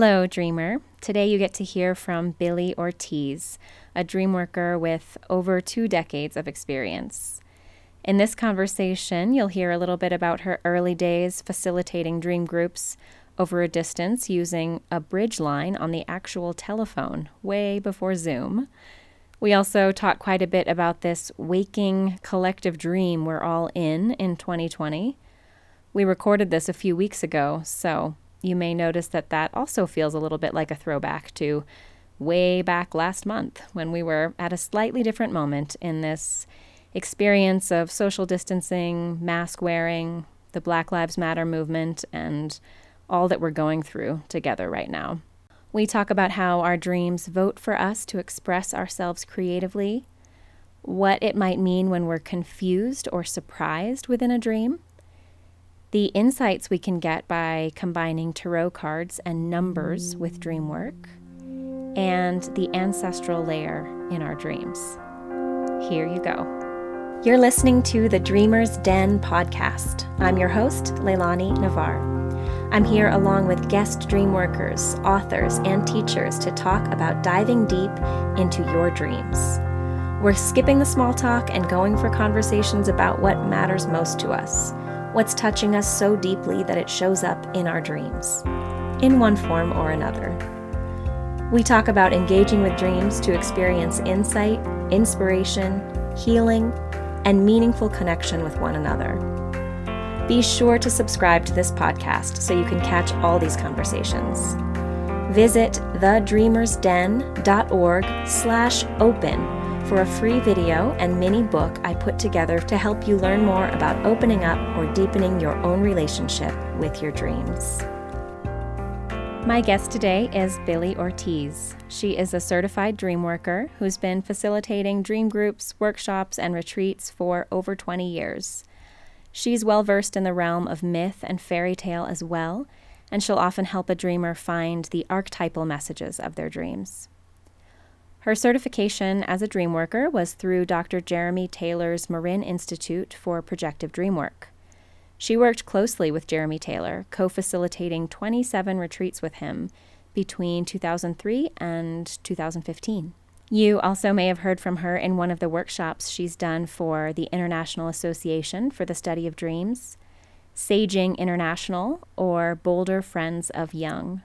Hello, dreamer. Today you get to hear from Billy Ortiz, a dream worker with over two decades of experience. In this conversation, you'll hear a little bit about her early days facilitating dream groups over a distance using a bridge line on the actual telephone, way before Zoom. We also talk quite a bit about this waking collective dream we're all in in 2020. We recorded this a few weeks ago, so you may notice that that also feels a little bit like a throwback to way back last month when we were at a slightly different moment in this experience of social distancing, mask wearing, the Black Lives Matter movement, and all that we're going through together right now. We talk about how our dreams vote for us to express ourselves creatively, what it might mean when we're confused or surprised within a dream, the insights we can get by combining tarot cards and numbers with dream work, and the ancestral layer in our dreams. Here you go. You're listening to the Dreamer's Den podcast. I'm your host, Leilani Navar. I'm here along with guest dream workers, authors, and teachers to talk about diving deep into your dreams. We're skipping the small talk and going for conversations about what matters most to us what's touching us so deeply that it shows up in our dreams, in one form or another. We talk about engaging with dreams to experience insight, inspiration, healing, and meaningful connection with one another. Be sure to subscribe to this podcast so you can catch all these conversations. Visit thedreamersden.org slash open for a free video and mini book I put together to help you learn more about opening up or deepening your own relationship with your dreams. My guest today is Billy Ortiz. She is a certified dream worker who's been facilitating dream groups, workshops, and retreats for over 20 years. She's well versed in the realm of myth and fairy tale as well, and she'll often help a dreamer find the archetypal messages of their dreams. Her certification as a dream worker was through Dr. Jeremy Taylor's Marin Institute for Projective Dreamwork. She worked closely with Jeremy Taylor, co facilitating 27 retreats with him between 2003 and 2015. You also may have heard from her in one of the workshops she's done for the International Association for the Study of Dreams, Sage-ing International, or Boulder Friends of Jung.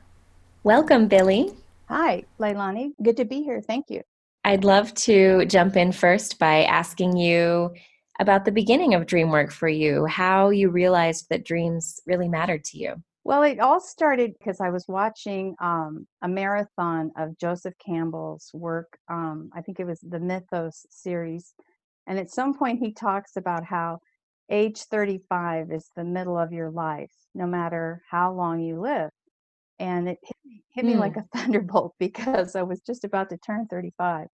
Welcome, Billy. Hi, Leilani. Good to be here. Thank you. I'd love to jump in first by asking you about the beginning of dream work for you, how you realized that dreams really mattered to you. Well, it all started because I was watching um, a marathon of Joseph Campbell's work. Um, I think it was the Mythos series. And at some point, he talks about how age 35 is the middle of your life, no matter how long you live and it hit me, mm. like a thunderbolt because I was just about to turn 35.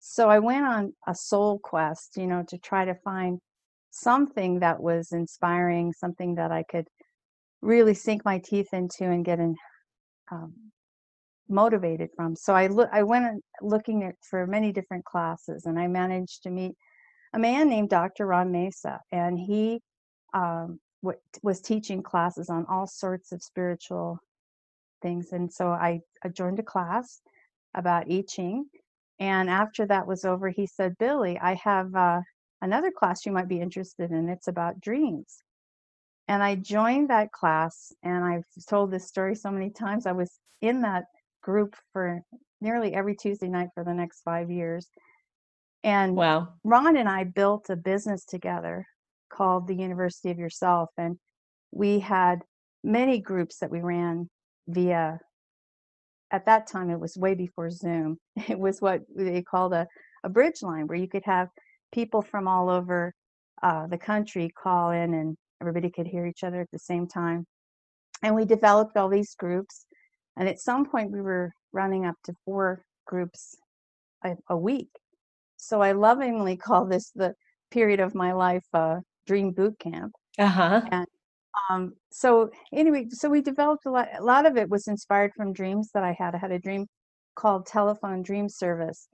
So I went on a soul quest, you know, to try to find something that was inspiring, something that I could really sink my teeth into and get in, um, motivated from. So I look, I went looking at, for many different classes, and I managed to meet a man named Dr. Ron Mesa, and he um, w- was teaching classes on all sorts of spiritual things. And so I, I joined a class about I Ching. And after that was over, he said, Billy, I have uh, another class you might be interested in. It's about dreams. And I joined that class, and I've told this story so many times. I was in that group for nearly every Tuesday night for the next five years. And wow. Ron and I built a business together called the University of Yourself. And we had many groups that we ran via at that time it was way before zoom it was what they called a, a bridge line where you could have people from all over uh, the country call in and everybody could hear each other at the same time. And we developed all these groups and at some point we were running up to four groups a, a week. So i lovingly call this the period of my life uh, dream boot camp. Uh-huh. and um, so anyway, so we developed a lot. A lot of it was inspired from dreams that I had. I had a dream called Telephone Dream Service,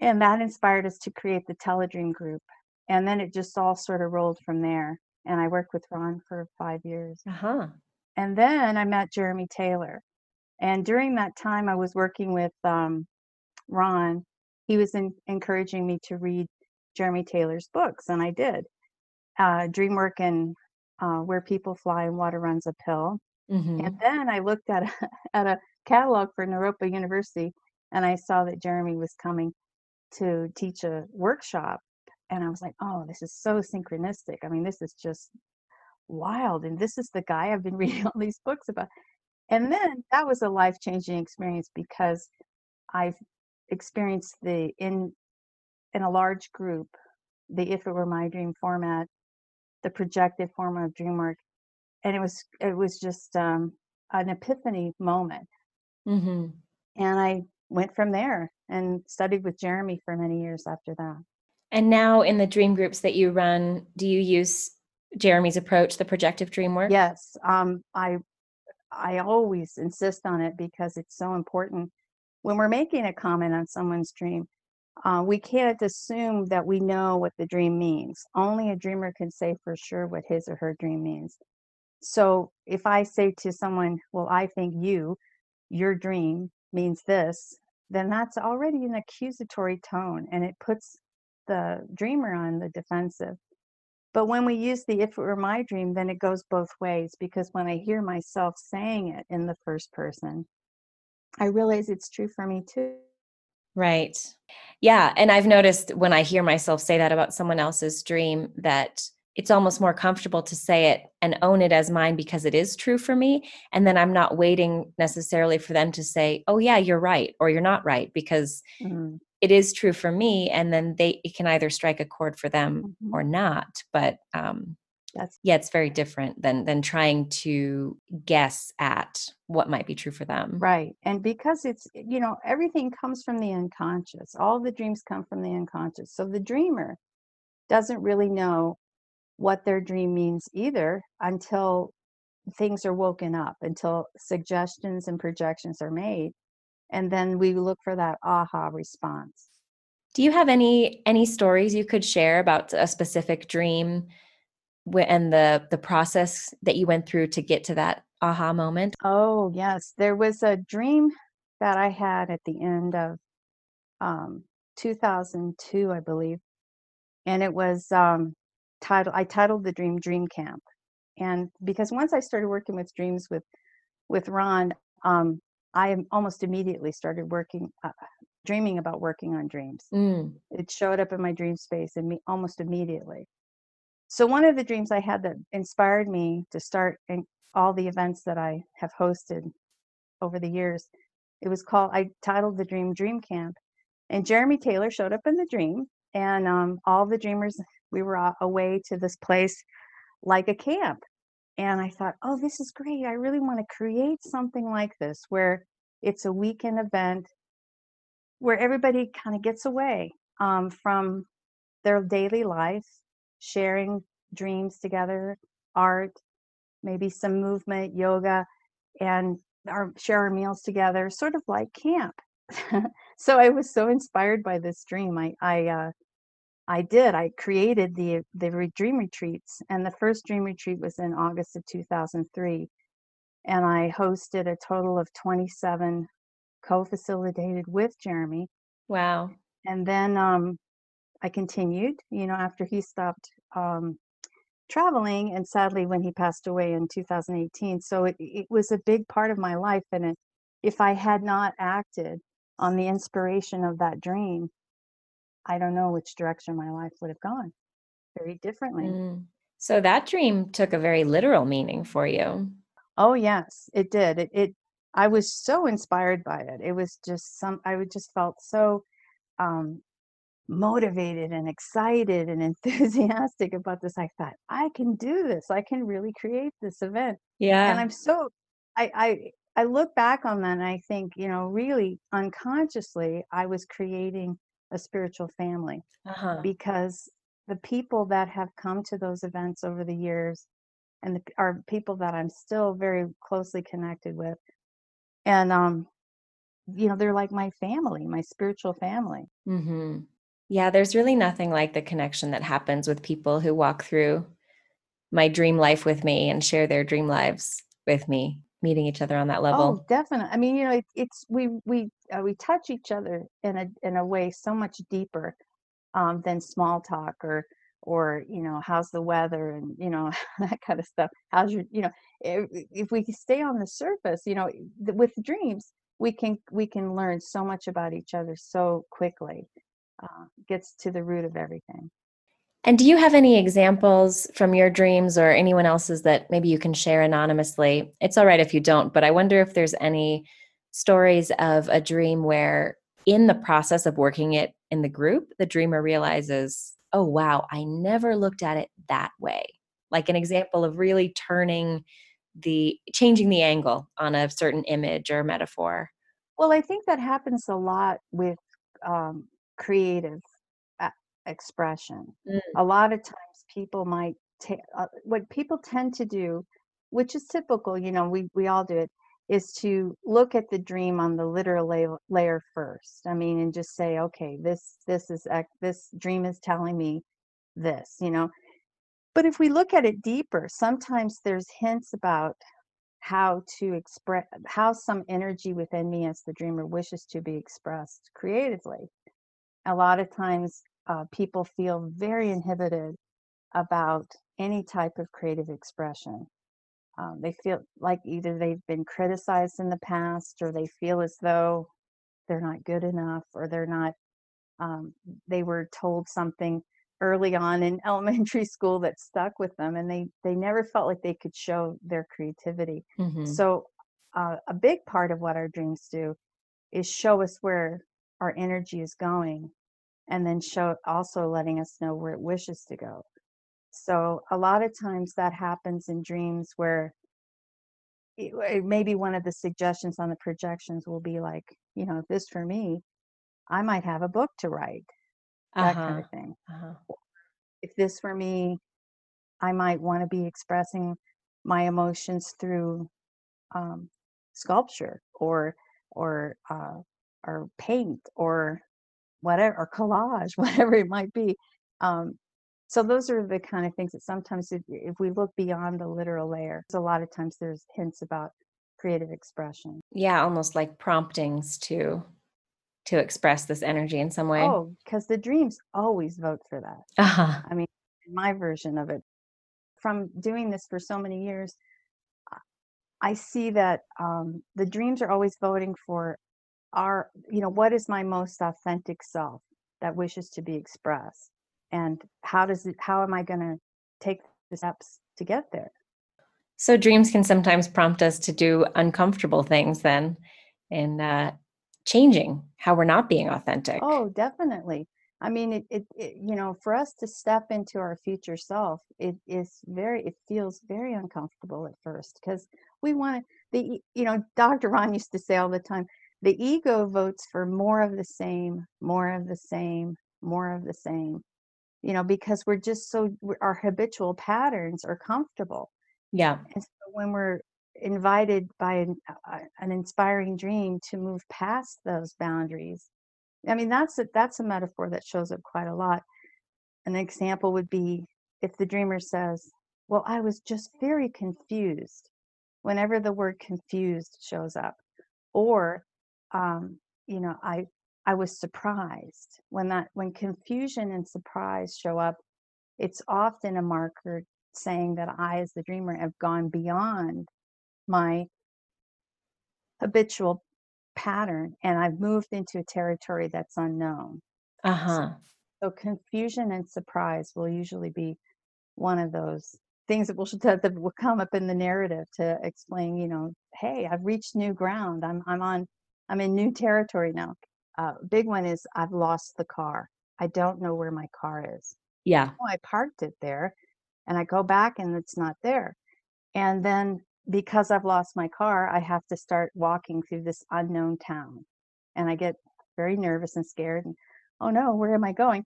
and that inspired us to create the Teledream group. And then it just all sort of rolled from there. And I worked with Ron for five years. Uh huh. And then I met Jeremy Taylor, And during that time, I was working with um, Ron. He was in, encouraging me to read Jeremy Taylor's books, and I did. Uh, Dreamwork and uh, Where People Fly and Water Runs Uphill. Mm-hmm. And then I looked at a, at a catalog for Naropa University, and I saw that Jeremy was coming to teach a workshop. And I was like, oh, this is so synchronistic. I mean, this is just wild. And this is the guy I've been reading all these books about. And then that was a life changing experience because I've experienced the in in a large group, the if it were my dream format, the projective form of dream work. And it was it was just um, an epiphany moment. Mm-hmm. And I went from there and studied with Jeremy for many years after that. And now in the dream groups that you run, do you use Jeremy's approach, the projective dream work? Yes, um, I I always insist on it because it's so important. When we're making a comment on someone's dream, uh, we can't assume that we know what the dream means. Only a dreamer can say for sure what his or her dream means. So if I say to someone, Well, I think you, your dream means this, then that's already an accusatory tone and it puts the dreamer on the defensive. But when we use the if it were my dream, then it goes both ways because when I hear myself saying it in the first person, I realize it's true for me too. Right. Yeah. And I've noticed when I hear myself say that about someone else's dream that it's almost more comfortable to say it and own it as mine because it is true for me. And then I'm not waiting necessarily for them to say, oh, yeah, you're right, or you're not right, because mm-hmm. it is true for me. And then they it can either strike a chord for them mm-hmm. or not. But um, that's yeah, it's very different than than trying to guess at what might be true for them. Right. And because it's eh, you know, everything comes from the unconscious. All the dreams come from the unconscious. So the dreamer doesn't really know what their dream means either until things are woken up, until suggestions and projections are made. And then we look for that aha response. Do you have any any stories you could share about a specific dream and the the process that you went through to get to that aha moment? Oh, yes. There was a dream that I had at the end of um, 2002, I believe. And it was um, title I titled the dream Dream Camp. And because once I started working with dreams with with Ron, um, I almost immediately started working, uh, dreaming about working on dreams. Mm. It showed up in my dream space and me almost immediately. So one of the dreams I had that inspired me to start in all the events that I have hosted over the years, it was called. I titled the dream Dream Camp, and Jeremy Taylor showed up in the dream, and um, all the dreamers we were away to this place like a camp. And I thought, oh, this is great. I really want to create something like this where it's a weekend event where everybody kind of gets away um, from their daily life, sharing dreams together, art, maybe some movement, yoga, and our, share our meals together, sort of like camp. so I was so inspired by this dream. I, I uh, I did. I created the the dream retreats, and the first dream retreat was in August of 2003, and I hosted a total of 27 co-facilitated with Jeremy. Wow! And then um, I continued. You know, after he stopped um, traveling, and sadly when he passed away in 2018. So it, it was a big part of my life, and it, if I had not acted on the inspiration of that dream, I don't know which direction my life would have gone very differently. Mm. So that dream took a very literal meaning for you. Oh yes, it did. It, it I was so inspired by it. It was just some I just felt so um motivated and excited and enthusiastic about this. I thought, I can do this. I can really create this event. Yeah. And I'm so I I I look back on that and I think, you know, really unconsciously I was creating a spiritual family uh-huh. because the people that have come to those events over the years and the, are people that I'm still very closely connected with. And, um, you know, they're like my family, my spiritual family. Mm-hmm. Yeah, there's really nothing like the connection that happens with people who walk through my dream life with me and share their dream lives with me. meeting each other on that level. Oh, level. definitely. I mean, you know, it, it's we we uh, we touch each other in a in a way so much deeper um, than small talk or or you know how's the weather and you know that kind of stuff. How's your you know if, if we stay on the surface, you know, th- with dreams we can we can learn so much about each other so quickly. Uh, gets to the root of everything. And do you have any examples from your dreams or anyone else's that maybe you can share anonymously? It's all right if you don't, but I wonder if there's any stories of a dream where, in the process of working it in the group, the dreamer realizes, oh, wow, I never looked at it that way. Like an example of really turning the, changing the angle on a certain image or metaphor. Well, I think that happens a lot with um, creative expression. Mm, A lot of times people might take uh, what people tend to do, which is typical, you know, we, we all do it, is to look at the dream on the literal layer, layer first. I mean, and just say, okay, this this is this dream is telling me this, you know. But if we look at it deeper, sometimes there's hints about how to express how some energy within me as the dreamer wishes to be expressed creatively. A lot of times, uh, people feel very inhibited about any type of creative expression. Um, they feel like either they've been criticized in the past or they feel as though they're not good enough or they're not um, they were told something early on in elementary school that stuck with them and they they never felt like they could show their creativity hmm so uh, a big part of what our dreams do is show us where our energy is going and then show also letting us know where it wishes to go so a lot of times that happens in dreams where it, it- maybe one of the suggestions on the projections will be like you know this for me i might have a book to write that kind of thing Uh huh. if this were me, I might want to be expressing my emotions through um, sculpture or or uh, or paint or whatever or collage, whatever it might be. Um, so those are the kind of things that sometimes, if, if we look beyond the literal layer, a lot of times there's hints about creative expression. Yeah, almost like promptings to to express this energy in some way. Oh, because the dreams always vote for that. Uh-huh. I mean, my version of it, from doing this for so many years, I see that um, the dreams are always voting for our, you know, what is my most authentic self that wishes to be expressed, and how does it, how am I going to take the steps to get there? So dreams can sometimes prompt us to do uncomfortable things then in uh, changing how we're not being authentic. Oh, definitely. I mean, it, it, it, you know, for us to step into our future self, it is very, it feels very uncomfortable at first because we want to, the, you know, Dr. Ron used to say all the time, the ego votes for more of the same, more of the same, more of the same, you know, because we're just so, our habitual patterns are comfortable. Yeah. And so when we're invited by an, uh, an inspiring dream to move past those boundaries, I mean, that's a, that's a metaphor that shows up quite a lot. An example would be if the dreamer says, Well, I was just very confused, whenever the word confused shows up. Or, um, you know, I I was surprised. When that when confusion and surprise show up, it's often a marker saying that I, as the dreamer, have gone beyond my habitual pattern and I've moved into a territory that's unknown. Uh-huh. so confusion and surprise will usually be one of those things that will that will come up in the narrative to explain, you know, hey, I've reached new ground. I'm I'm on I'm in new territory now. Uh, big one is I've lost the car. I don't know where my car is. Yeah. Oh, I parked it there, and I go back and it's not there. And then because I've lost my car, I have to start walking through this unknown town. And I get very nervous and scared. And oh no, where am I going?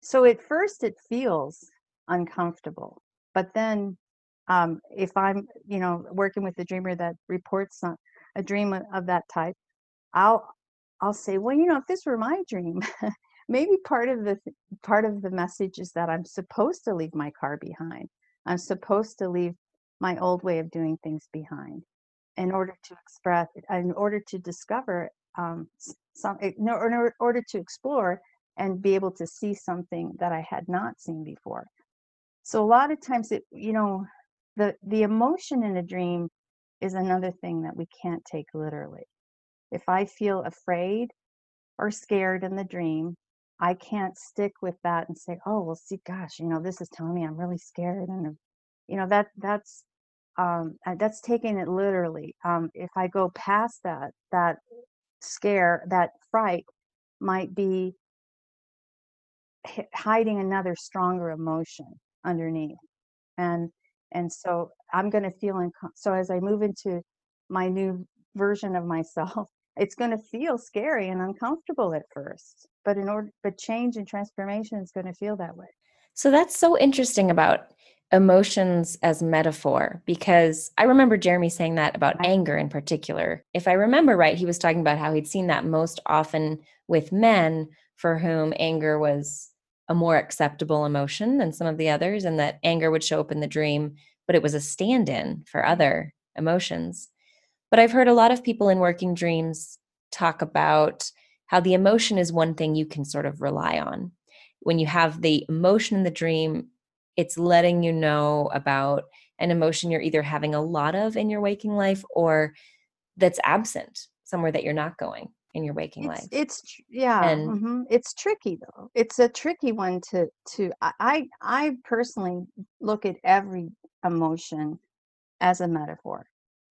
So at first it feels uncomfortable. But then um, if I'm, you know, working with a dreamer that reports on a dream of that type, I'll I'll say, well, you know, if this were my dream, maybe part of the th- part of the message is that I'm supposed to leave my car behind. I'm supposed to leave my old way of doing things behind. in order to express, in order to discover um, some, in order to explore and be able to see something that I had not seen before. So a lot of times it, you know, the the emotion in a dream is another thing that we can't take literally. If I feel afraid or scared in the dream, I can't stick with that and say, "Oh, well, see, gosh, you know, this is telling me I'm really scared," and you know that that's um, that's taking it literally. Um, if I go past that, that scare, that fright might be hiding another stronger emotion underneath, and and so I'm going to feel in. So as I move into my new version of myself, it's going to feel scary and uncomfortable at first but in order but change and transformation is going to feel that way so that's so interesting about emotions as metaphor because I remember Jeremy saying that about anger in particular. If I remember right, he was talking about how he'd seen that most often with men for whom anger was a more acceptable emotion than some of the others, and that anger would show up in the dream, but it was a stand in for other emotions. But I've heard a lot of people in working dreams talk about how the emotion is one thing you can sort of rely on. When you have the emotion in the dream, it's letting you know about an emotion you're either having a lot of in your waking life or that's absent somewhere that you're not going in your waking it's, life. It's yeah, and, mm-hmm. it's tricky though. It's a tricky one to to I I personally look at every emotion as a metaphor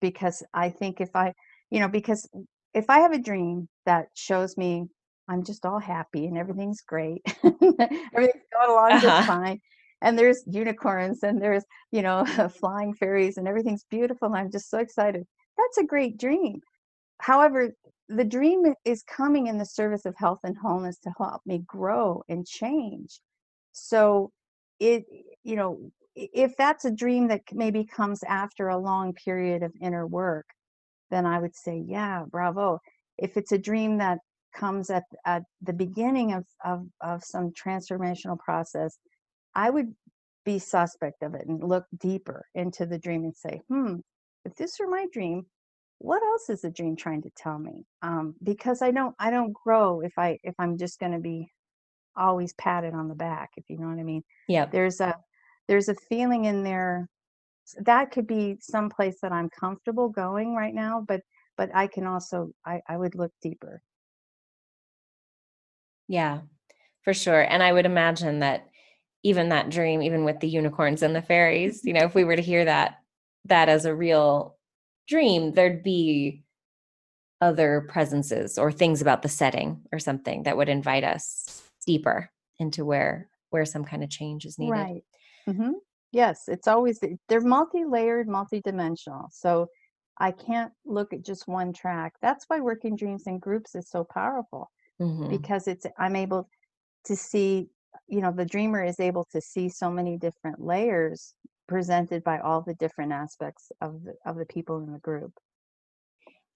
because I think if I, you know, because if I have a dream that shows me I'm just all happy and everything's great, everything's going along uh-huh. just fine, and there's unicorns and there's, you know, flying fairies and everything's beautiful, and I'm just so excited. That's a great dream. However, the dream is coming in the service of health and wholeness to help me grow and change. So it, you know, if that's a dream that maybe comes after a long period of inner work, then I would say, yeah, bravo. If it's a dream that comes at, at the beginning of, of, of some transformational process, I would be suspect of it and look deeper into the dream and say, hmm, if this were my dream, what else is the dream trying to tell me? Um, because I don't I don't grow if I if I'm just going to be always patted on the back, if you know what I mean. Yeah. There's a there's a feeling in there that could be some place that I'm comfortable going right now, but but I can also I, I would look deeper. Yeah, for sure. And I would imagine that even that dream, even with the unicorns and the fairies, you know, if we were to hear that that as a real dream, there'd be other presences or things about the setting or something that would invite us deeper into where where some kind of change is needed. Right. Mm-hmm. Yes, it's always they're multi-layered, multi-dimensional. So I can't look at just one track. That's why working dreams in groups is so powerful mm-hmm. because it's I'm able to see, you know, the dreamer is able to see so many different layers presented by all the different aspects of the of the people in the group.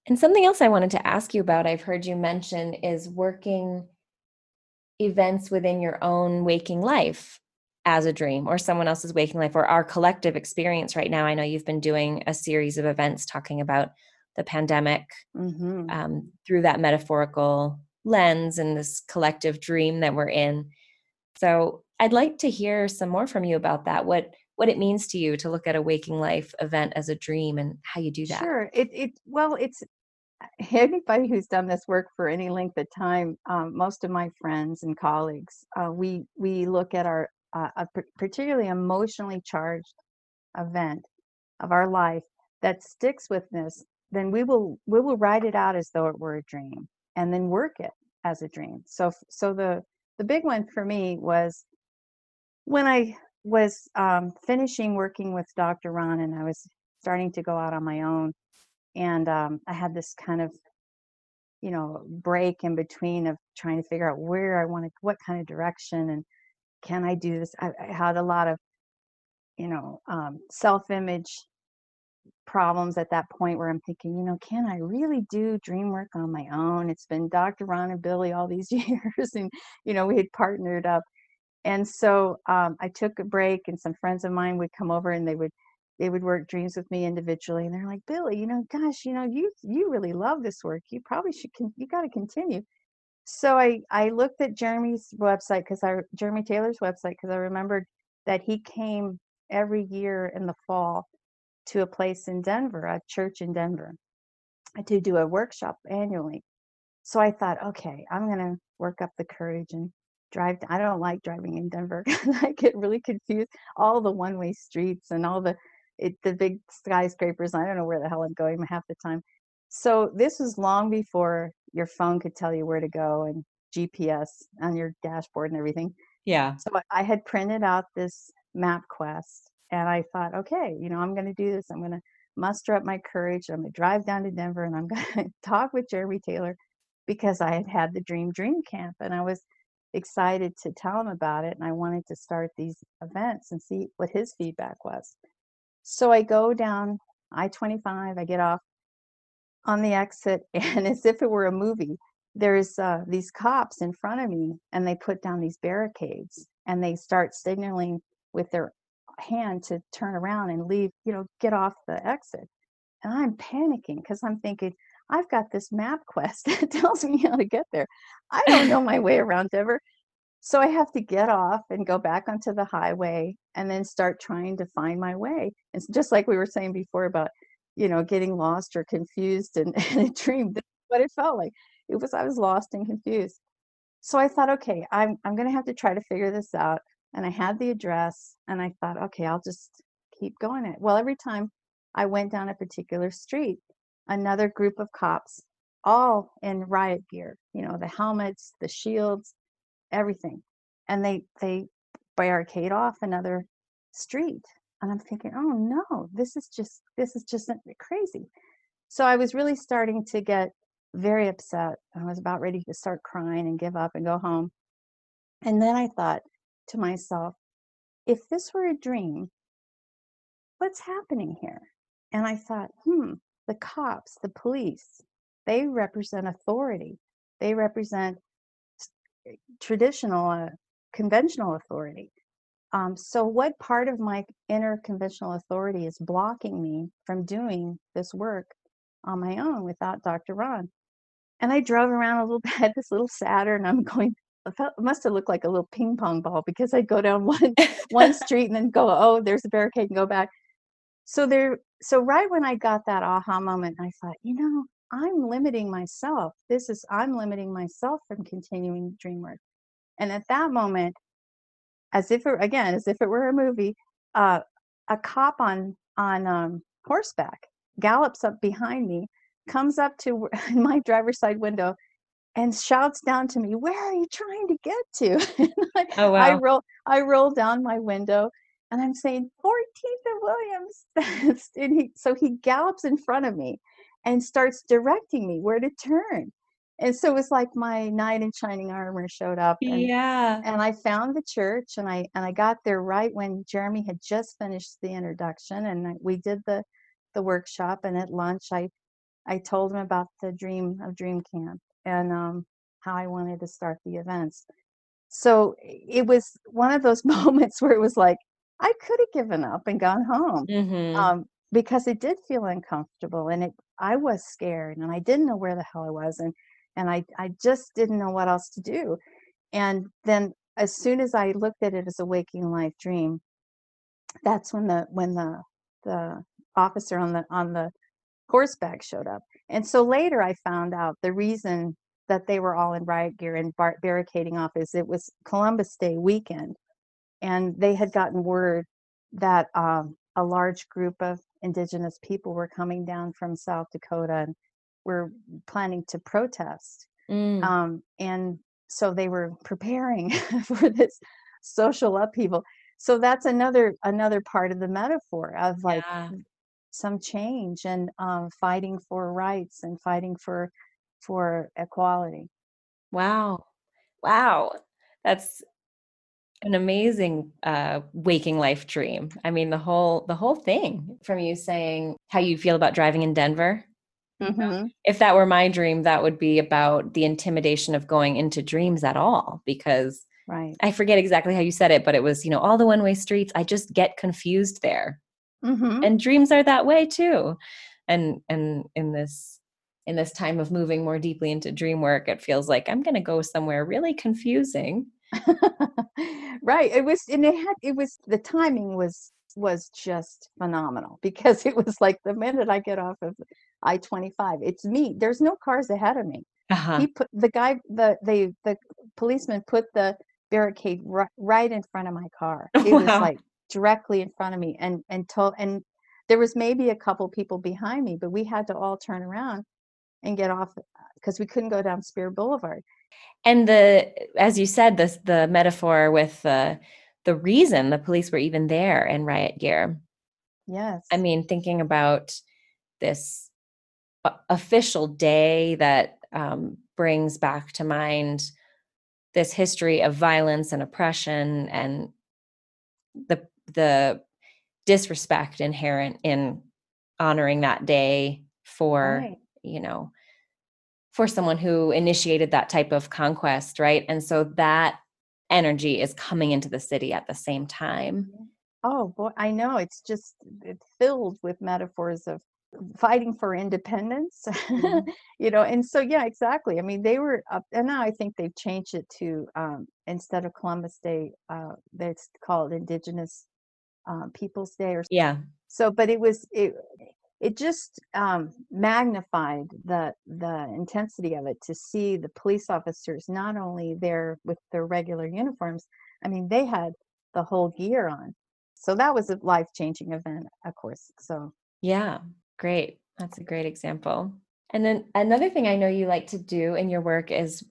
And something else I wanted to ask you about, I've heard you mention, is working events within your own waking life as a dream or someone else's waking life or our collective experience right now. I know you've been doing a series of events talking about the pandemic mm-hmm. um, through that metaphorical lens and this collective dream that we're in. So I'd like to hear some more from you about that. What what it means to you to look at a waking life event as a dream and how you do that. Sure. It it well, it's anybody who's done this work for any length of time. Um, most of my friends and colleagues, uh, we we look at our uh, a particularly emotionally charged event of our life that sticks with us, then we will we will write it out as though it were a dream and then work it as a dream. So so the the big one for me was when I was um, finishing working with Dr. Ron and I was starting to go out on my own, and um, I had this kind of you know break in between of trying to figure out where I wanted what kind of direction and can I do this? I, I had a lot of, you know, um, self-image problems at that point where I'm thinking, you know, can I really do dream work on my own? It's been Dr. Ron and Billy all these years, and you know, we had partnered up. And so um, I took a break, and some friends of mine would come over and they would they would work dreams with me individually and they're like billy you know gosh you know you you really love this work you probably should con- you got to continue so i i looked at jeremy's website because i jeremy taylor's website because i remembered that he came every year in the fall to a place in denver a church in denver to do a workshop annually so i thought okay i'm going to work up the courage and drive i don't like driving in denver i get really confused all the one way streets and all the it, the big skyscrapers. I don't know where the hell I'm going half the time. So this was long before your phone could tell you where to go and GPS on your dashboard and everything. Yeah. So I had printed out this MapQuest and I thought, okay, you know, I'm going to do this. I'm going to muster up my courage. I'm going to drive down to Denver and I'm going to talk with Jeremy Taylor because I had had the Dream Dream Camp and I was excited to tell him about it and I wanted to start these events and see what his feedback was. So I go down I 25, I get off on the exit, and as if it were a movie, there's uh, these cops in front of me, and they put down these barricades and they start signaling with their hand to turn around and leave, you know, get off the exit. And I'm panicking because I'm thinking, I've got this map quest that tells me how to get there. I don't know my way around Denver. So I have to get off and go back onto the highway and then start trying to find my way. It's just like we were saying before about, you know, getting lost or confused and, and a dream. That's what it felt like. It was I was lost and confused. So I thought, okay, I'm I'm gonna have to try to figure this out. And I had the address and I thought, okay, I'll just keep going it. Well, every time I went down a particular street, another group of cops, all in riot gear, you know, the helmets, the shields, everything. And they they barricade off another street. And I'm thinking, oh no, this is just this is just crazy. So I was really starting to get very upset. I was about ready to start crying and give up and go home. And then I thought to myself, if this were a dream, what's happening here? And I thought, hmm, the cops, the police, they represent authority. They represent traditional, uh, conventional authority. Um, so, what part of my inner conventional authority is blocking me from doing this work on my own without Dr. Ron? And I drove around a little bit, this little Saturn. I'm going, it must have looked like a little ping pong ball because I'd go down one one street and then go, oh, there's a barricade and go back. So there, so right when I got that aha moment, I thought, you know, I'm limiting myself. This is, I'm limiting myself from continuing dream work. And at that moment, as if it, again, as if it were a movie, uh, a cop on, on um, horseback gallops up behind me, comes up to my driver's side window and shouts down to me, "Where are you trying to get to?" I, oh, wow. I roll I roll down my window and I'm saying 14th and Williams. and he, so he gallops in front of me and starts directing me where to turn. And so it was like my knight in shining armor showed up. And, yeah. And I found the church and I and I got there right when Jeremy had just finished the introduction and we did the the workshop and at lunch I I told him about the dream of dream camp and um, how I wanted to start the events. So it was one of those moments where it was like I could have given up and gone home. Mm-hmm. Um, because it did feel uncomfortable and it I was scared and I didn't know where the hell I was and and I I just didn't know what else to do. And then as soon as I looked at it as a waking life dream, that's when the when the the officer on the on the horseback showed up. And so later I found out the reason that they were all in riot gear and bar- barricading off is it was Columbus Day weekend, and they had gotten word that um, a large group of indigenous people were coming down from South Dakota and were planning to protest. Mm. Um, and so they were preparing for this social upheaval. So that's another another part of the metaphor of like yeah. some change and um, fighting for rights and fighting for for equality. Wow, wow, that's an amazing uh, waking life dream. I mean, the whole the whole thing from you saying how you feel about driving in Denver. Mm-hmm. If that were my dream, that would be about the intimidation of going into dreams at all, because right. I forget exactly how you said it, but it was you know all the one way streets. I just get confused there. Mhm. and dreams are that way too and and in this in this time of moving more deeply into dream work it feels like i'm going to go somewhere really confusing Right, it was and it had it was the timing was was just phenomenal because it was like the minute I get off of I-25, it's me. There's no cars ahead of me. uh-huh He put the guy the the the policeman put the barricade ri right in front of my car. It was, like, directly in front of me and and told and there was maybe a couple people behind me, but we had to all turn around and get off, because we couldn't go down Speer Boulevard. and the as you said this the metaphor with the the reason the police were even there in riot gear Yes, i mean thinking about this official day that um, brings back to mind this history of violence and oppression and the the disrespect inherent in honoring that day for Right. you know for someone who initiated that type of conquest right? And so that energy is coming into the city at the same time. Oh, boy, I know, it's just it's filled with metaphors of fighting for independence, Mhm. you know, and so yeah, exactly. I mean, they were up and now I think they've changed it to, um, instead of Columbus Day, uh, it's called Indigenous, uh, Peoples Day or yeah so, but it was it it just, um, magnified the the intensity of it to see the police officers not only there with their regular uniforms, I mean, they had the whole gear on. So that was a life-changing event, of course, so yeah great that's a great example. And then another thing i know you like to do in your work is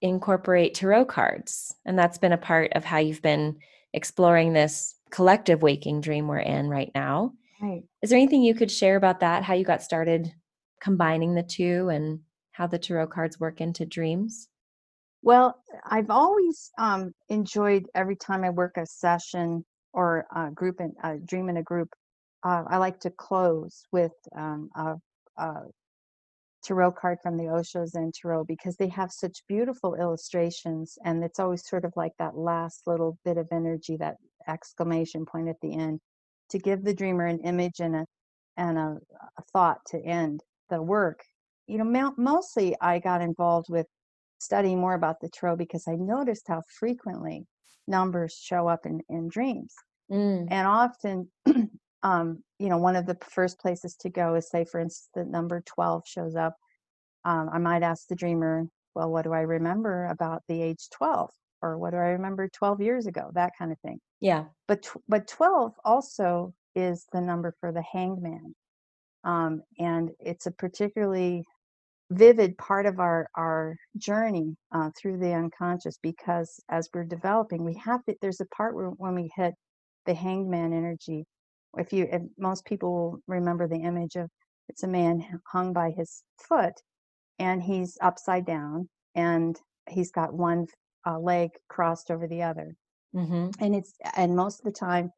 incorporate tarot cards and that's been a part of how you've been exploring this collective waking dream we're in right now. Right. is there anything you could share about that how you got started combining the two and how the tarot cards work into dreams? Well, I've always, um, enjoyed every time I work a session or a group in a dream in a group, uh, I like to close with, um, a a tarot card from the Osho Zen Tarot because they have such beautiful illustrations, and it's always sort of like that last little bit of energy, that exclamation point at the end, to give the dreamer an image and a and a, a thought to end the work. You know, mostly I got involved with studying more about the tarot because I noticed how frequently numbers show up in, in dreams. Mm, And often, um, you know, one of the first places to go is, say, for instance, the number 12 shows up. Um, I might ask the dreamer, well, what do I remember about the age 12? Or what do I remember 12 years ago? That kind of thing. yeah But, tw- but 12 also is the number for the hanged man. Um, and it's a particularly vivid part of our our journey uh, through the unconscious because as we're developing we have to there's a part where when we hit the hanged man energy if you if most people will remember the image of it's a man hung by his foot and he's upside down and he's got one uh, leg crossed over the other. Hmm and it's and most of the time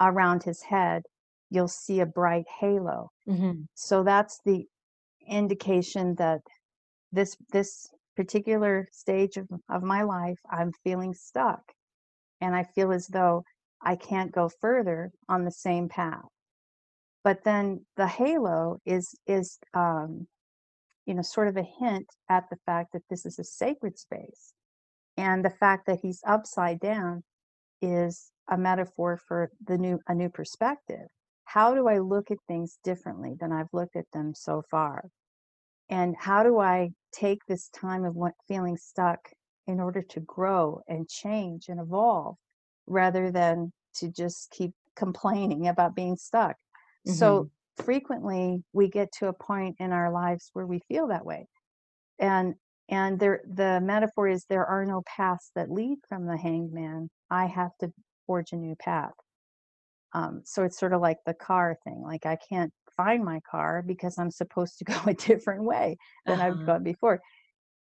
around his head you'll see a bright halo. Hmm so that's the indication that this this particular stage of, of my life i'm feeling stuck. And i feel as though i can't go further on the same path. But then the halo is is um you know sort of a hint at the fact that this is a sacred space. And the fact that he's upside down is a metaphor for the new a new perspective. How do i look at things differently than i've looked at them so far? And how do I take this time of feeling stuck in order to grow and change and evolve rather than to just keep complaining about being stuck? hmm So frequently we get to a point in our lives where we feel that way. And and there the metaphor is there are no paths that lead from the hanged man. I have to forge a new path. Um, so it's sort of like the car thing. Like I can't find my car because I'm supposed to go a different way than I've uh-huh gone before.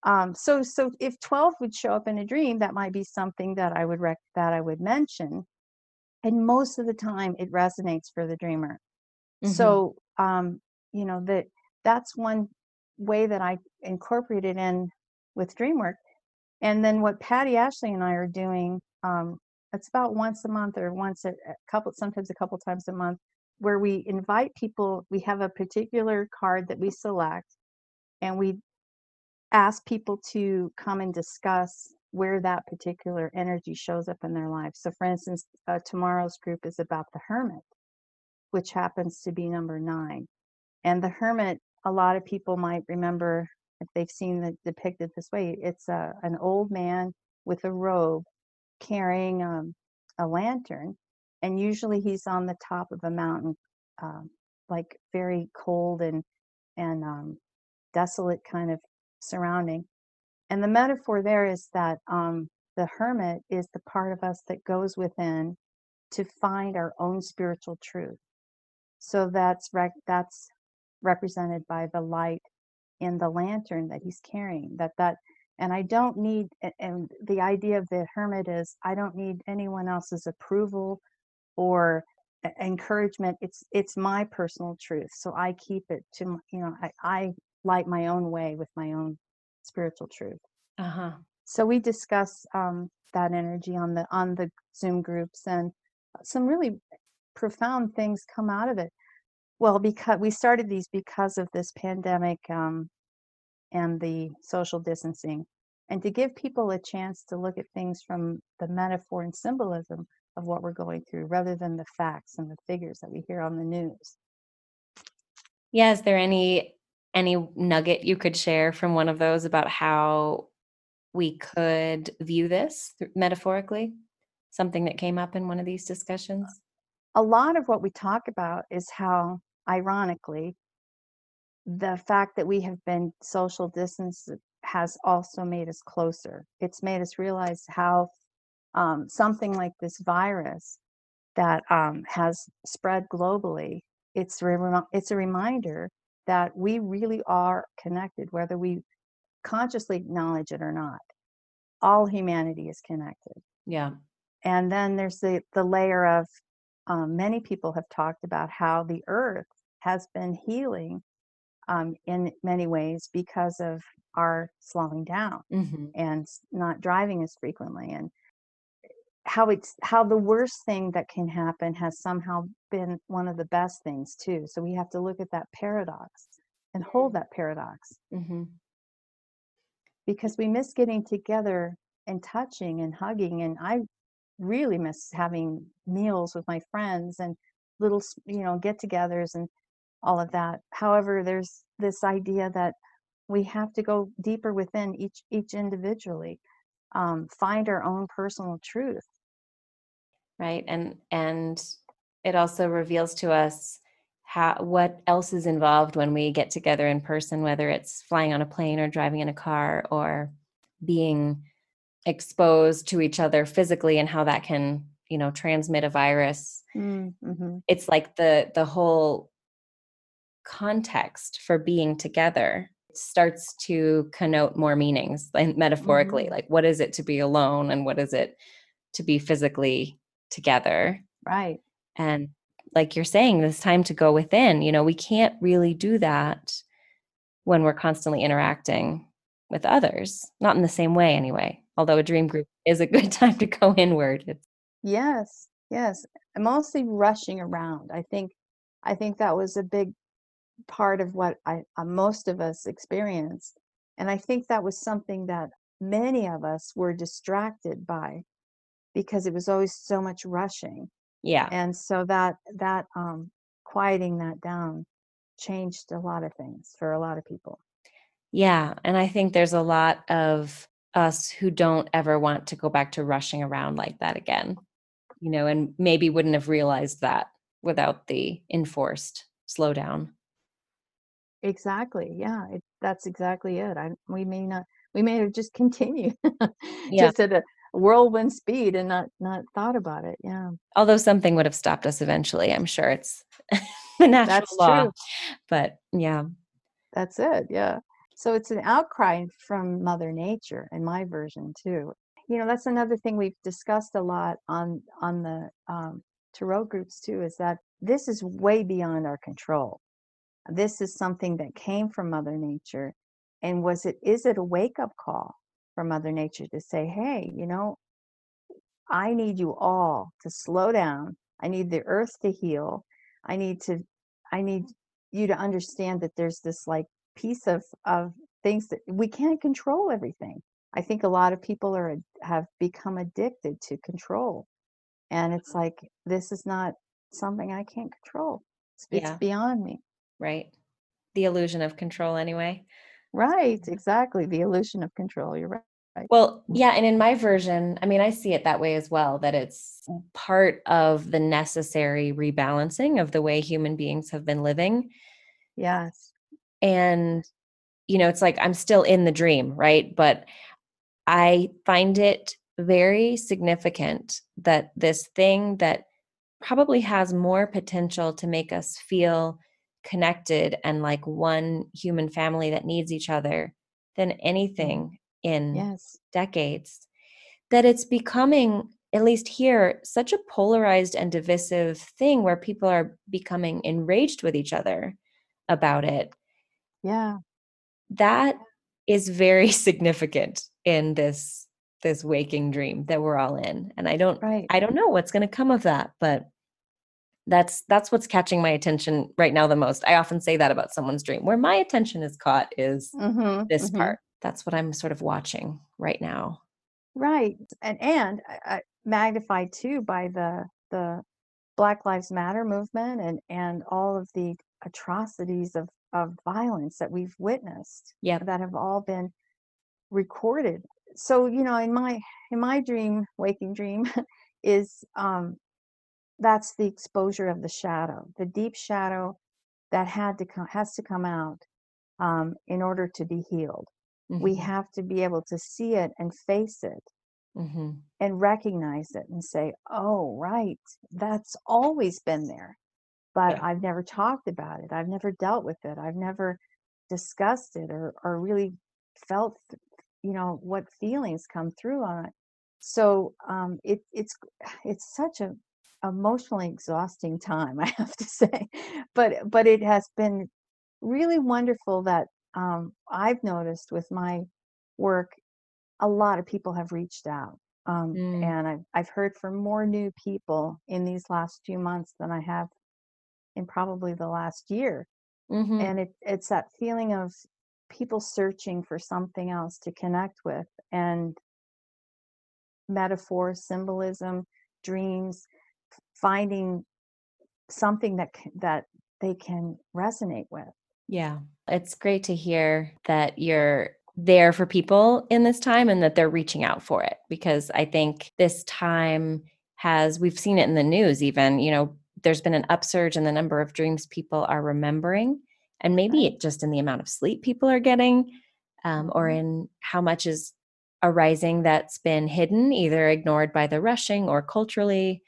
Um, so so if 12 would show up in a dream, that might be something that I would rec- that I would mention. And most of the time, it resonates for the dreamer. hmm So um, you know that that's one way that I incorporate it in with dream work. And then what Patty Ashley and I are doing. Um, it's about once a month or once a, a couple sometimes a couple times a month where we invite people we have a particular card that we select and we ask people to come and discuss where that particular energy shows up in their life. So for instance uh, tomorrow's group is about the hermit which happens to be number nine. And the hermit a lot of people might remember if they've seen it depicted this way it's a, an old man with a robe carrying um, a lantern, and usually he's on the top of a mountain, um, like very cold and and um, desolate kind of surrounding. And the metaphor there is that um, the hermit is the part of us that goes within to find our own spiritual truth. So that's rec- that's represented by the light in the lantern that he's carrying. That that and I don't need, and the idea of the hermit is I don't need anyone else's approval or encouragement. It's it's my personal truth, so I keep it to you know I, I light my own way with my own spiritual truth. Uh huh. So we discuss um, that energy on the on the Zoom groups, and some really profound things come out of it. Well, because we started these because of this pandemic um, and the social distancing, and to give people a chance to look at things from the metaphor and symbolism of what we're going through rather than the facts and the figures that we hear on the news. Yeah, is there any any nugget you could share from one of those about how we could view this metaphorically? Something that came up in one of these discussions? A lot of what we talk about is how, ironically, the fact that we have been social distance has also made us closer. It's made us realize how um, something like this virus that um, has spread globally, it's, re- it's a reminder that we really are connected, whether we consciously acknowledge it or not. All humanity is connected. Yeah. And then there's the, the layer of um, many people have talked about how the earth has been healing um, in many ways because of our slowing down mm-hmm. and not driving as frequently and how it's how the worst thing that can happen has somehow been one of the best things too so we have to look at that paradox and hold that paradox mm-hmm. because we miss getting together and touching and hugging and i really miss having meals with my friends and little you know get-togethers and all of that. However, there's this idea that we have to go deeper within each each individually, um, find our own personal truth. Right, and and it also reveals to us how what else is involved when we get together in person, whether it's flying on a plane or driving in a car or being exposed to each other physically, and how that can you know transmit a virus. Mm-hmm. It's like the the whole context for being together starts to connote more meanings like metaphorically mm-hmm. like what is it to be alone and what is it to be physically together. Right. And like you're saying this time to go within you know we can't really do that when we're constantly interacting with others not in the same way anyway although a dream group is a good time to go inward. It's- yes yes. Mostly rushing around. I think i think that was a big part of what I, uh, most of us experienced. And I think that was something that many of us were distracted by because it was always so much rushing. Yeah. And so that, that, um, quieting that down changed a lot of things for a lot of people. Yeah. And I think there's a lot of us who don't ever want to go back to rushing around like that again, you know, and maybe wouldn't have realized that without the enforced slowdown. Exactly. Yeah, it, that's exactly it. I we may not we may have just continued Yeah. just at a whirlwind speed and not not thought about it. Yeah, Although something would have stopped us eventually. I'm sure it's the natural that's law. true. But yeah. That's it. Yeah. So it's an outcry from Mother Nature in my version too. You know, that's another thing we've discussed a lot on on the um, tarot groups too. Is that this is way beyond our control this is something that came from mother nature and was it is it a wake up call for mother nature to say hey you know I need you all to slow down. I need the earth to heal. I need to I need you to understand that there's this like piece of of things that we can't control everything. I think a lot of people are have become addicted to control. And it's like this is not something I can't control. It's, it's beyond me. Right. The illusion of control, anyway. Right, exactly. The illusion of control. You're right. Well, yeah, and in my version, I mean, I see it that way as well, that it's mm. part of the necessary rebalancing of the way human beings have been living. Yes. And, you know, it's like I'm still in the dream, right? But I find it very significant that this thing that probably has more potential to make us feel connected and like one human family that needs each other than mm. anything in Yes. decades that it's becoming at least here such a polarized and divisive thing where people are becoming enraged with each other about it Yeah. that is very significant in this this waking dream that we're all in and i don't Right. i don't know what's going to come of that but that's that's what's catching my attention right now the most i often say that about someone's dream where my attention is caught is Mhm, this mhm. part that's what i'm sort of watching right now Right. And and I magnified too by the the Black Lives Matter movement and and all of the atrocities of of violence that we've witnessed Yep. that have all been recorded. So, you know, in my in my dream, waking dream is um that's the exposure of the shadow, the deep shadow that had to come has to come out um in order to be healed. We Mhm, have to be able to see it and face it mhm. and recognize it and say, oh, right, that's always been there. But Yeah. I've never talked about it. I've never dealt with it. I've never discussed it or, or really felt, you know, what feelings come through on it. So um, it, it's it's such a emotionally exhausting time, I have to say. But but it has been really wonderful that um, I've noticed with my work a lot of people have reached out. Um, Mm, and I've, I've heard from more new people in these last few months than I have in probably the last year. mhm. And it, it's that feeling of people searching for something else to connect with and metaphor, symbolism, dreams, finding something that, that they can resonate with. Yeah. It's great to hear that you're there for people in this time and that they're reaching out for it because I think this time has, we've seen it in the news even, you know, there's been an upsurge in the number of dreams people are remembering. And maybe just in the amount of sleep people are getting um, or Mhm. in how much is arising that's been hidden, either ignored by the rushing or culturally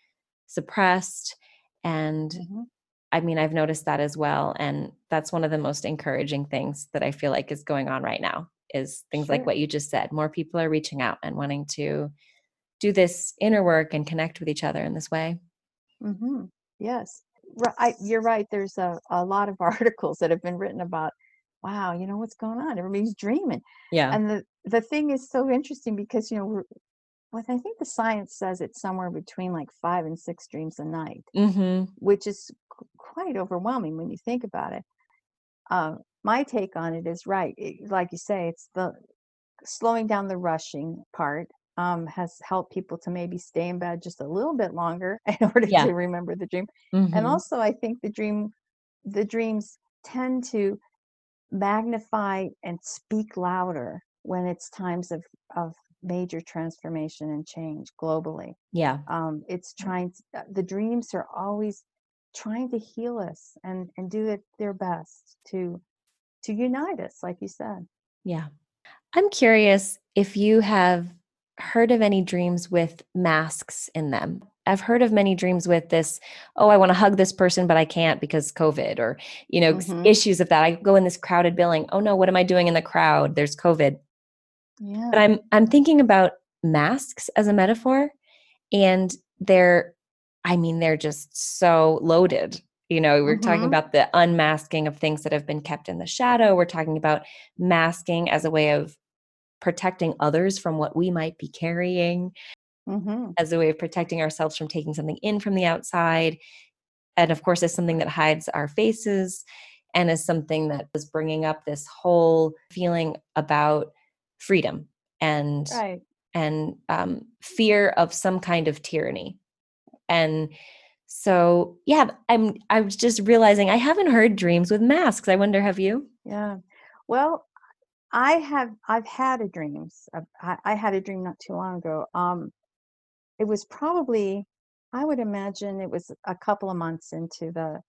suppressed. And Mhm. I mean, I've noticed that as well, and that's one of the most encouraging things that I feel like is going on right now is things like what you just said. More people are reaching out and wanting to do this inner work and connect with each other in this way. hmm Yes, I, you're right. There's a, a lot of articles that have been written about, wow, you know what's going on? Everybody's dreaming. Yeah. And the, the thing is so interesting because, you know, we're, I think the science says it's somewhere between like five and six dreams a night, Mhm. which is quite overwhelming when you think about it. Uh, my take on it is right. It, like you say, it's the slowing down the rushing part um, has helped people to maybe stay in bed just a little bit longer in order Yeah. to remember the dream. And Mhm. also, I think the dream, the dreams tend to magnify and speak louder when it's times of of major transformation and change globally. Yeah. Um, it's trying. To, uh, the dreams are always trying to heal us and and do it their best to to unite us, like you said. Yeah. I'm curious if you have heard of any dreams with masks in them. I've heard of many dreams with this, oh, I want to hug this person, but I can't because COVID or, you know, Mhm. issues of that. I go in this crowded building. Oh no, what am I doing in the crowd? There's COVID. Yeah. But I'm I'm thinking about masks as a metaphor and they're I mean, they're just so loaded. You know, we're talking Mhm. about the unmasking of things that have been kept in the shadow. We're talking about masking as a way of protecting others from what we might be carrying. hmm as a way of protecting ourselves from taking something in from the outside. And of course, as something that hides our faces and as something that is bringing up this whole feeling about freedom and Right. and um, fear of some kind of tyranny. And so, yeah, I'm I was just realizing I haven't heard dreams with masks. I wonder, have you? Yeah. Well, I have I've had a dreams. I, I had a dream not too long ago. Um, it was probably I would imagine it was a couple of months into the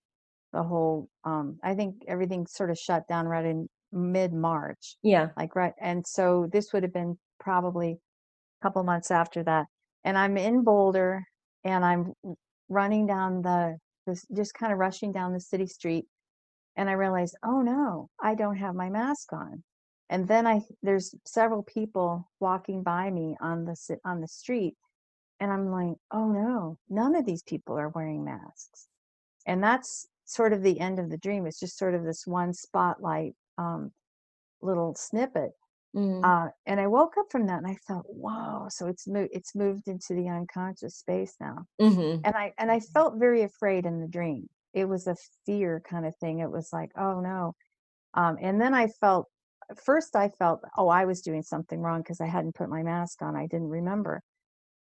the whole. Um, I think everything sort of shut down right in mid March, Yeah. like right. And so this would have been probably a couple months after that. And I'm in Boulder, and I'm running down the this just kind of rushing down the city street and I realized, oh no, I don't have my mask on. And then I there's several people walking by me on the on the street, and I'm like, oh no, none of these people are wearing masks. And that's sort of the end of the dream. It's just sort of this one spotlight um, little snippet. Mm. Uh, and I woke up from that and I thought, whoa, so it's moved it's moved into the unconscious space now. Hmm and i and i felt very afraid in the dream. It was a fear kind of thing. It was like oh no. Um and then i felt first i felt oh i was doing something wrong because i hadn't put my mask on. I didn't remember.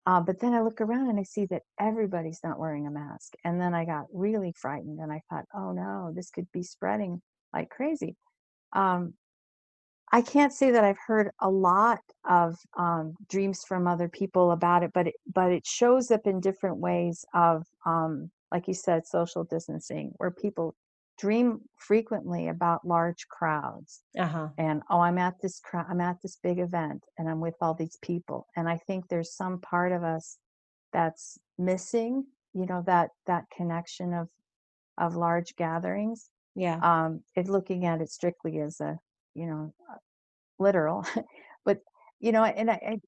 Uh, but then i look around and i see that everybody's not wearing a mask. And then i got really frightened and i thought oh no this could be spreading like crazy um I can't say that I've heard a lot of um, dreams from other people about it, but it, but it shows up in different ways of, um, like you said, social distancing, where people dream frequently about large crowds Uh-huh. and oh, I'm at this crowd, I'm at this big event, and I'm with all these people, and I think there's some part of us that's missing, you know, that that connection of of large gatherings Yeah. um, if looking at it strictly as a, you know, uh, literal, but you know, and I, I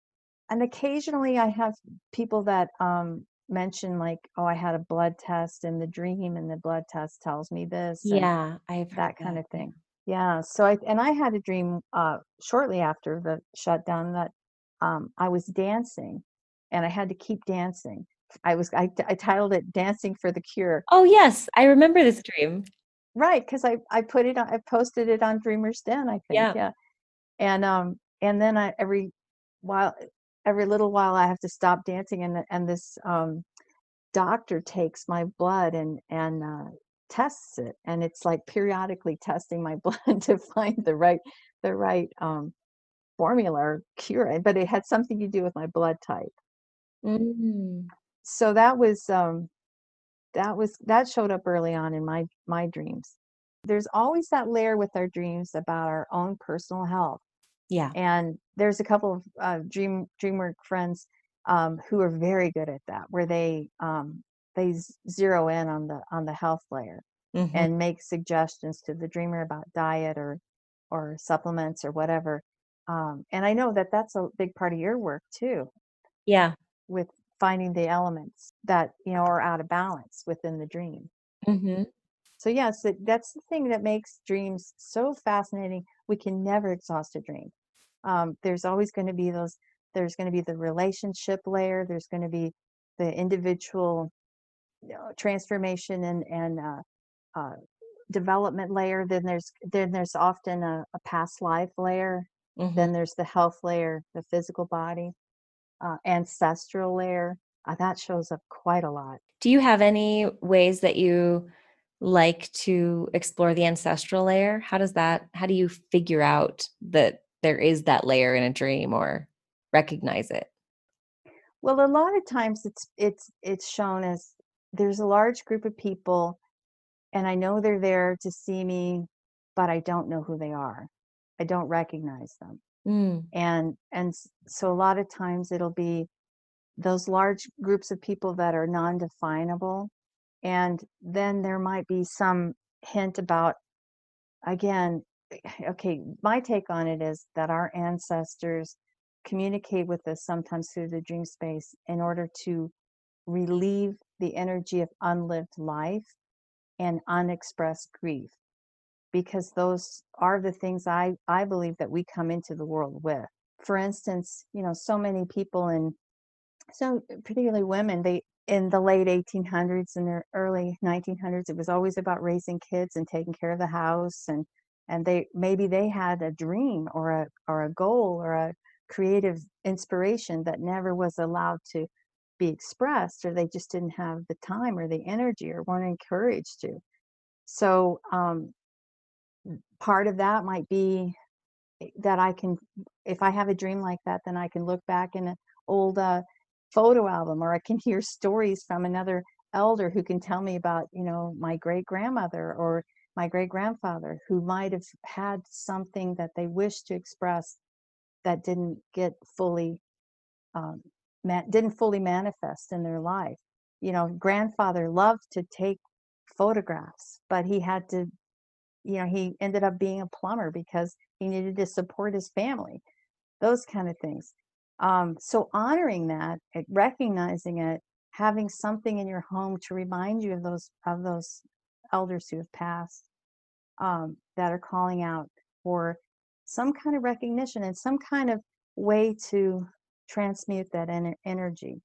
and occasionally I have people that um mention like, oh, I had a blood test in the dream, and the blood test tells me this, Yeah. I've that kind that. of thing. Yeah. So I and I had a dream uh shortly after the shutdown that um I was dancing, and I had to keep dancing. I was I, I titled it "Dancing for the Cure." Oh, yes. I remember this dream. Right, because I I put it on I posted it on Dreamer's Den, I think, Yeah. yeah. And, um, and then I every while every little while I have to stop dancing and and this, um, doctor takes my blood and and, uh, tests it, and it's like periodically testing my blood to find the right the right, um, formula or cure, but it had something to do with my blood type. Mm. So that was, um that was that showed up early on in my my dreams. There's always that layer with our dreams about our own personal health. Yeah. And there's a couple of uh, dream DreamWork friends um, who are very good at that, where they um, they zero in on the on the health layer Mhm. and make suggestions to the dreamer about diet or or supplements or whatever. Um, and I know that that's a big part of your work too, Yeah. with finding the elements that you know are out of balance within the dream. Mhm. So yes, that that's the thing that makes dreams so fascinating. We can never exhaust a dream. Um, there's always going to be those. There's going to be the relationship layer. There's going to be the individual you know, transformation and and uh, uh, development layer. Then there's then there's often a, a past life layer. Mhm. Then there's the health layer, the physical body, uh, ancestral layer. Uh, that shows up quite a lot. Do you have any ways that you like to explore the ancestral layer? How does that how do you figure out that there is that layer in a dream or recognize it? Well, a lot of times it's it's it's shown as there's a large group of people and I know they're there to see me, but I don't know who they are. I don't recognize them. Mm. And and so a lot of times it'll be those large groups of people that are non-definable and then there might be some hint about again okay my take on it is that our ancestors communicate with us sometimes through the dream space in order to relieve the energy of unlived life and unexpressed grief because those are the things i i believe that we come into the world with. For instance you know so many people in so particularly women, they in the late 1800s and the early 1900s, it was always about raising kids and taking care of the house and and they maybe they had a dream or a or a goal or a creative inspiration that never was allowed to be expressed or they just didn't have the time or the energy or weren't encouraged to. So um, part of that might be eh, that i can if i have a dream like that then i can look back in an old uh, photo album or i can hear stories from another elder who can tell me about you know my great grandmother or my great grandfather who might have had something that they wished to express that didn't get fully um, didn't fully manifest in their life. You know grandfather loved to take photographs but he had to you know he ended up being a plumber because he needed to support his family those kind of things um, so honoring that recognizing it having something in your home to remind you of those of those elders who have passed um, that are calling out for some kind of recognition and some kind of way to transmute that en- energy.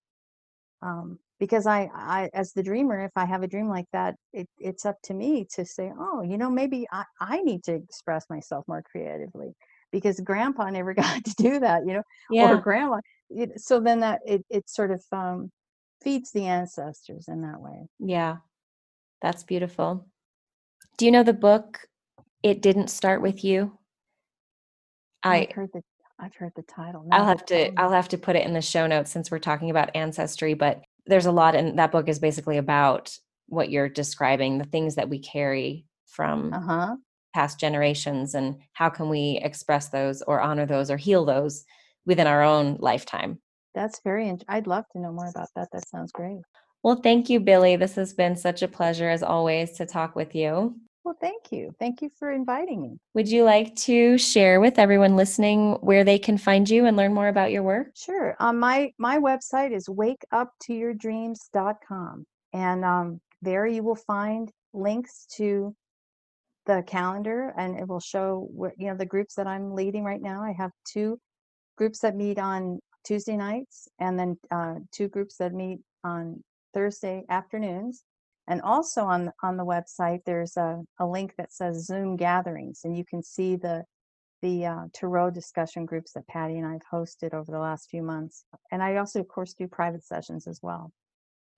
Um, because I, I, as the dreamer, if I have a dream like that, it, it's up to me to say, oh, you know, maybe I, I need to express myself more creatively because grandpa never got to do that, you know, yeah. or grandma. It, so then that it, it sort of um, feeds the ancestors in that way. Yeah, that's beautiful. Do you know the book It Didn't Start With You? I I've heard the I've heard the title. I'll have to I'll have to put it in the show notes since we're talking about ancestry, but there's a lot and that book is basically about what you're describing, the things that we carry from uh-huh. past generations and how can we express those or honor those or heal those within our own lifetime. That's very int- I'd love to know more about that. That sounds great. Well, thank you, billy This has been such a pleasure as always to talk with you. Well, thank you. Thank you for inviting me. Would you like to share with everyone listening where they can find you and learn more about your work? Sure. Um, my my website is wakeuptoyourdreams.com, and um, there you will find links to the calendar, and it will show what you know the groups that I'm leading right now. I have two groups that meet on Tuesday nights, and then uh, two groups that meet on Thursday afternoons and also on, on the website, there's a, a link that says Zoom gatherings, and you can see the the uh, Tarot discussion groups that Patty and I have hosted over the last few months. And I also, of course, do private sessions as well.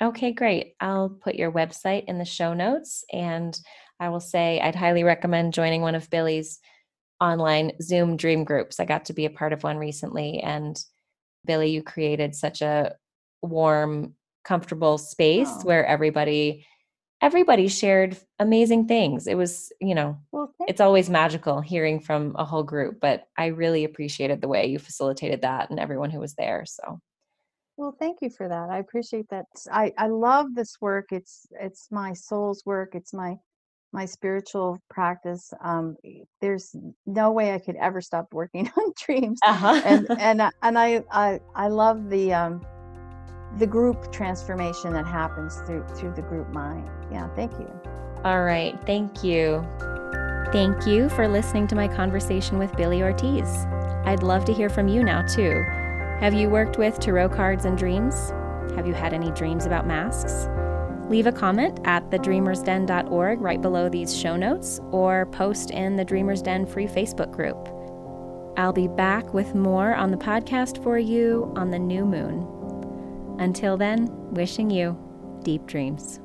Okay, great. I'll put your website in the show notes. And I will say I'd highly recommend joining one of Billy's online Zoom dream groups. I got to be a part of one recently. And Billy, you created such a warm, comfortable space oh. where everybody everybody shared amazing things. It was, you know, well, it's always magical hearing from a whole group, but I really appreciated the way you facilitated that and everyone who was there. So well, thank you for that. I appreciate that. I, I love this work. It's it's my soul's work. It's my my spiritual practice. Um, there's no way I could ever stop working on dreams. Uh-huh. and and and I I I love the um, the group transformation that happens through through the group mind. Yeah, thank you. All right, thank you. Thank you for listening to my conversation with Billy Ortiz. I'd love to hear from you now too. Have you worked with tarot cards and dreams? Have you had any dreams about masks? Leave a comment at thedreamersden.org right below these show notes or post in the Dreamers Den free Facebook group. I'll be back with more on the podcast for you on the new moon. Until then, wishing you deep dreams.